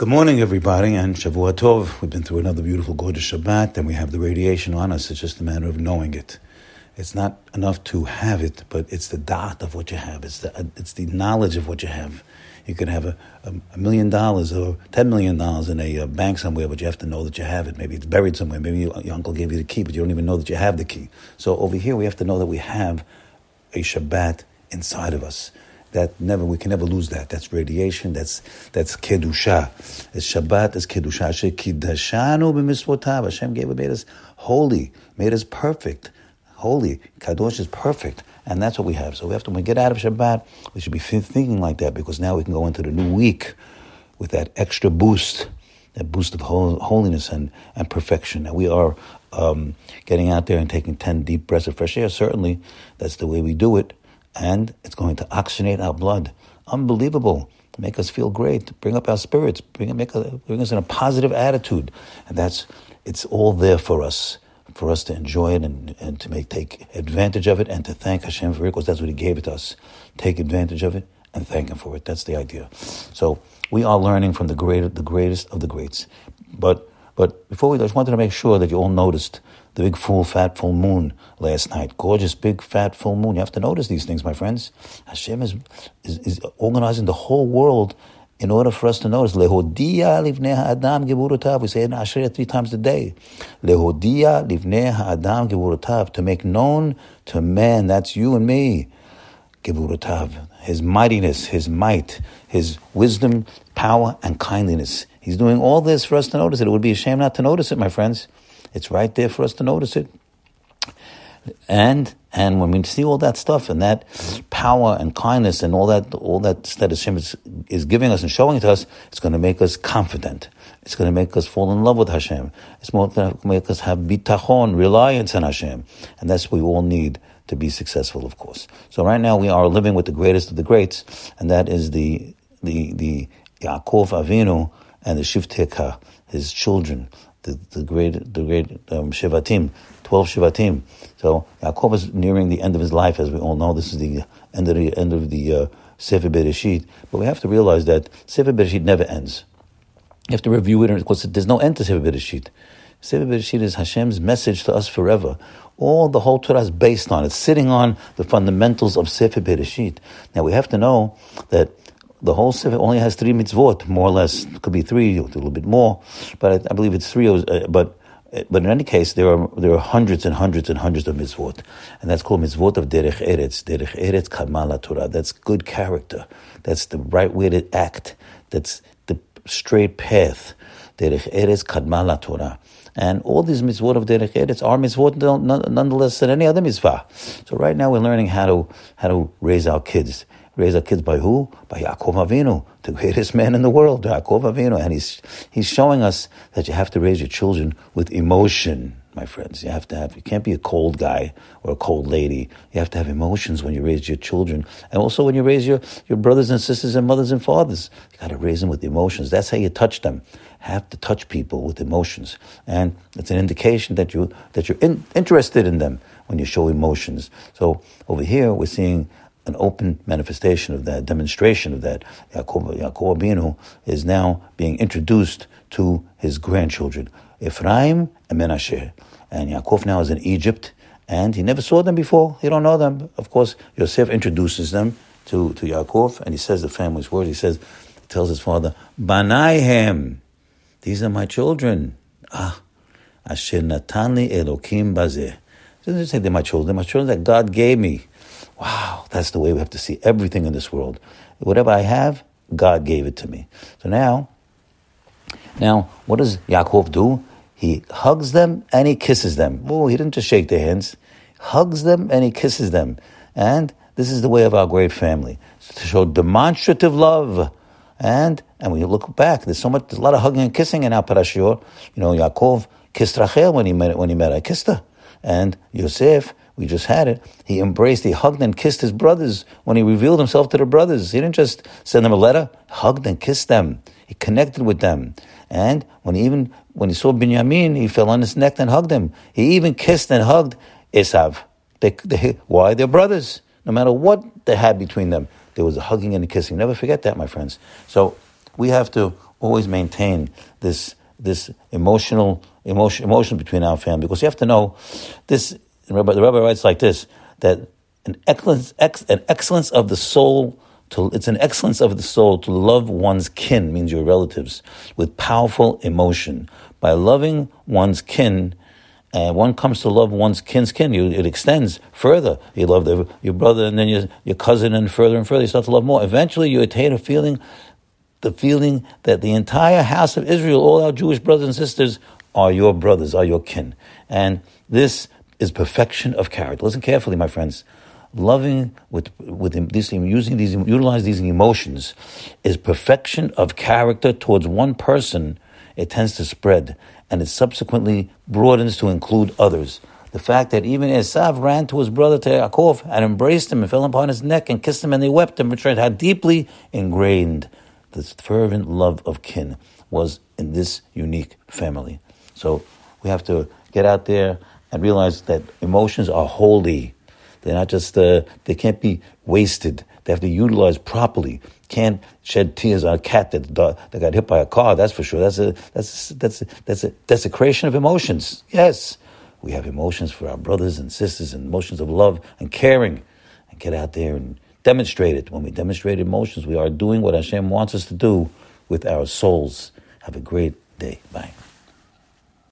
Good morning, everybody, and Shavua Tov. We've been through another beautiful, gorgeous Shabbat, and we have the radiation on us. It's just a matter of knowing it. It's not enough to have it, but it's the dot of what you have. It's the, it's the knowledge of what you have. You can have a, a, a million dollars or ten million dollars in a, a, bank somewhere, but you have to know that you have it. Maybe it's buried somewhere. Maybe your uncle gave you the key, but you don't even know that you have the key. So over here, we have to know that we have a Shabbat inside of us that never we can never lose that. That's radiation. That's that's kedusha. It's Shabbat. It's kedusha. Shekidashanu b'misvotav. Hashem gave made us holy, made us perfect, holy. Kadosh is perfect, and that's what we have. So we have to when we get out of Shabbat, we should be thinking like that because now we can go into the new week with that extra boost, that boost of holiness and and perfection. Now we are. Um, getting out there and taking 10 deep breaths of fresh air, certainly that's the way we do it and it's going to oxygenate our blood. Unbelievable. Make us feel great, bring up our spirits, bring, make bring us in a positive attitude. And that's, it's all there for us, for us to enjoy it and, and to make, take advantage of it and to thank Hashem for it because that's what He gave it to us. Take advantage of it and thank Him for it. That's the idea. So we are learning from the, great, the greatest of the greats. But but before we, I just wanted to make sure that you all noticed the big full fat full moon last night. Gorgeous big fat full moon. You have to notice these things, my friends. Hashem is, is, is organizing the whole world in order for us to notice. Lehodia livnei ha'adam geburotav. We say in Ashrei three times a day. Lehodia livnei ha'adam geburotav. To make known to man, that's you and me. Geburotav. His mightiness, his might, his wisdom, power, and kindliness. He's doing all this for us to notice it. It would be a shame not to notice it, my friends. It's right there for us to notice it. And and when we see all that stuff and that power and kindness and all that all that that Hashem is, is giving us and showing it to us, it's going to make us confident. It's going to make us fall in love with Hashem. It's going to make us have bitachon, reliance on Hashem, and that's what we all need to be successful, of course. So right now we are living with the greatest of the greats, and that is the the the Yaakov Avinu and the Shivtei Kah, his children, the, the great, the great um, Shivatim, 12 Shivatim. So Yaakov is nearing the end of his life, as we all know. This is the end of the, end of the uh, Sefer Bereshit. But we have to realize that Sefer Bereshit never ends. You have to review it because there's no end to Sefer Bereshit. Sefer Bereshit is Hashem's message to us forever. All the whole Torah is based on. It's sitting on the fundamentals of Sefer Bereshit. Now we have to know that the whole Sefer only has three mitzvot, more or less. It could be three, a little bit more, but I, I believe it's three. Uh, but but in any case, there are there are hundreds and hundreds and hundreds of mitzvot, and that's called mitzvot of derech eretz. Derech eretz kadmah laTorah. That's good character. That's the right way to act. That's the straight path. Derech eretz kadmah laTorah. And all these mitzvot of derech eretz are mitzvot nonetheless than any other mitzvah. So right now we're learning how to how to raise our kids raise our kids by who? By Yaakov Avinu, the greatest man in the world, Yaakov Avinu. And he's, he's showing us that you have to raise your children with emotion, my friends. You have to have, you can't be a cold guy or a cold lady. You have to have emotions when you raise your children. And also when you raise your, your brothers and sisters and mothers and fathers. You got to raise them with emotions. That's how you touch them. Have to touch people with emotions. And it's an indication that you, that you're in, interested in them when you show emotions. So over here, we're seeing an open manifestation of that, demonstration of that. Yaakov, Yaakov Avinu is now being introduced to his grandchildren, Ephraim and Menashe. And Yaakov now is in Egypt, and he never saw them before. He don't know them. Of course, Yosef introduces them to, to Yaakov, and he says the family's words. He says, he tells his father, Banai hem, these are my children. Ah, Asher Natan li Elokim Bazeh. Doesn't say they're my children, they're my children that God gave me. Wow, that's the way we have to see everything in this world. Whatever I have, God gave it to me. So now, now, what does Yaakov do? He hugs them and he kisses them. Oh, he didn't just shake their hands. Hugs them and he kisses them. And this is the way of our great family. To show demonstrative love. And and when you look back, there's so much there's a lot of hugging and kissing in our parashiyot. You know, Yaakov kissed Rachel when he met when he met her. kissed her. And Yosef we just had it. He embraced, he hugged and kissed his brothers when he revealed himself to the brothers. He didn't just send them a letter, hugged and kissed them. He connected with them. And when he even when he saw Binyamin, he fell on his neck and hugged him. He even kissed and hugged Esav. They, they, why? They're brothers. No matter what they had between them, there was a hugging and a kissing. Never forget that, my friends. So we have to always maintain this this emotional emotion emotion between our family because you have to know this. The rabbi, the rabbi writes like this that an excellence ex, an excellence of the soul. To, it's an excellence of the soul to love one's kin, means your relatives, with powerful emotion. By loving one's kin, and one comes to love one's kin's kin. You, it extends further. You love the, your brother and then your, your cousin and further and further. You start to love more. Eventually you attain a feeling the feeling that the entire house of Israel, all our Jewish brothers and sisters, are your brothers, are your kin. And this is perfection of character. Listen carefully, my friends. Loving with with this using these utilize these emotions is perfection of character towards one person. It tends to spread, and it subsequently broadens to include others. The fact that even Esav ran to his brother to Yaakov and embraced him and fell upon his neck and kissed him and they wept and betrayed how deeply ingrained this fervent love of kin was in this unique family. So we have to get out there and realize that emotions are holy. They're not just, uh, they can't be wasted. They have to utilize properly. Can't shed tears on a cat that, that got hit by a car, that's for sure. That's a, that's, a, that's, a, that's a desecration of emotions. Yes, we have emotions for our brothers and sisters and emotions of love and caring. And get out there and demonstrate it. When we demonstrate emotions, we are doing what Hashem wants us to do with our souls. Have a great day. Bye.